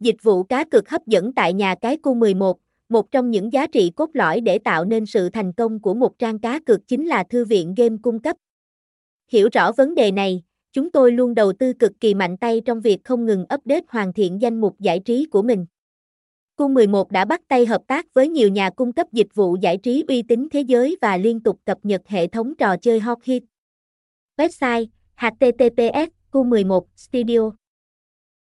Dịch vụ cá cược hấp dẫn tại nhà cái Cu11. một trong những giá trị cốt lõi để tạo nên sự thành công của một trang cá cược chính là thư viện game cung cấp. Hiểu rõ vấn đề này, chúng tôi luôn đầu tư cực kỳ mạnh tay trong việc không ngừng update hoàn thiện danh mục giải trí của mình. Cu11 đã bắt tay hợp tác với nhiều nhà cung cấp dịch vụ giải trí uy tín thế giới và liên tục cập nhật hệ thống trò chơi hot hit. Website https://cu11studio.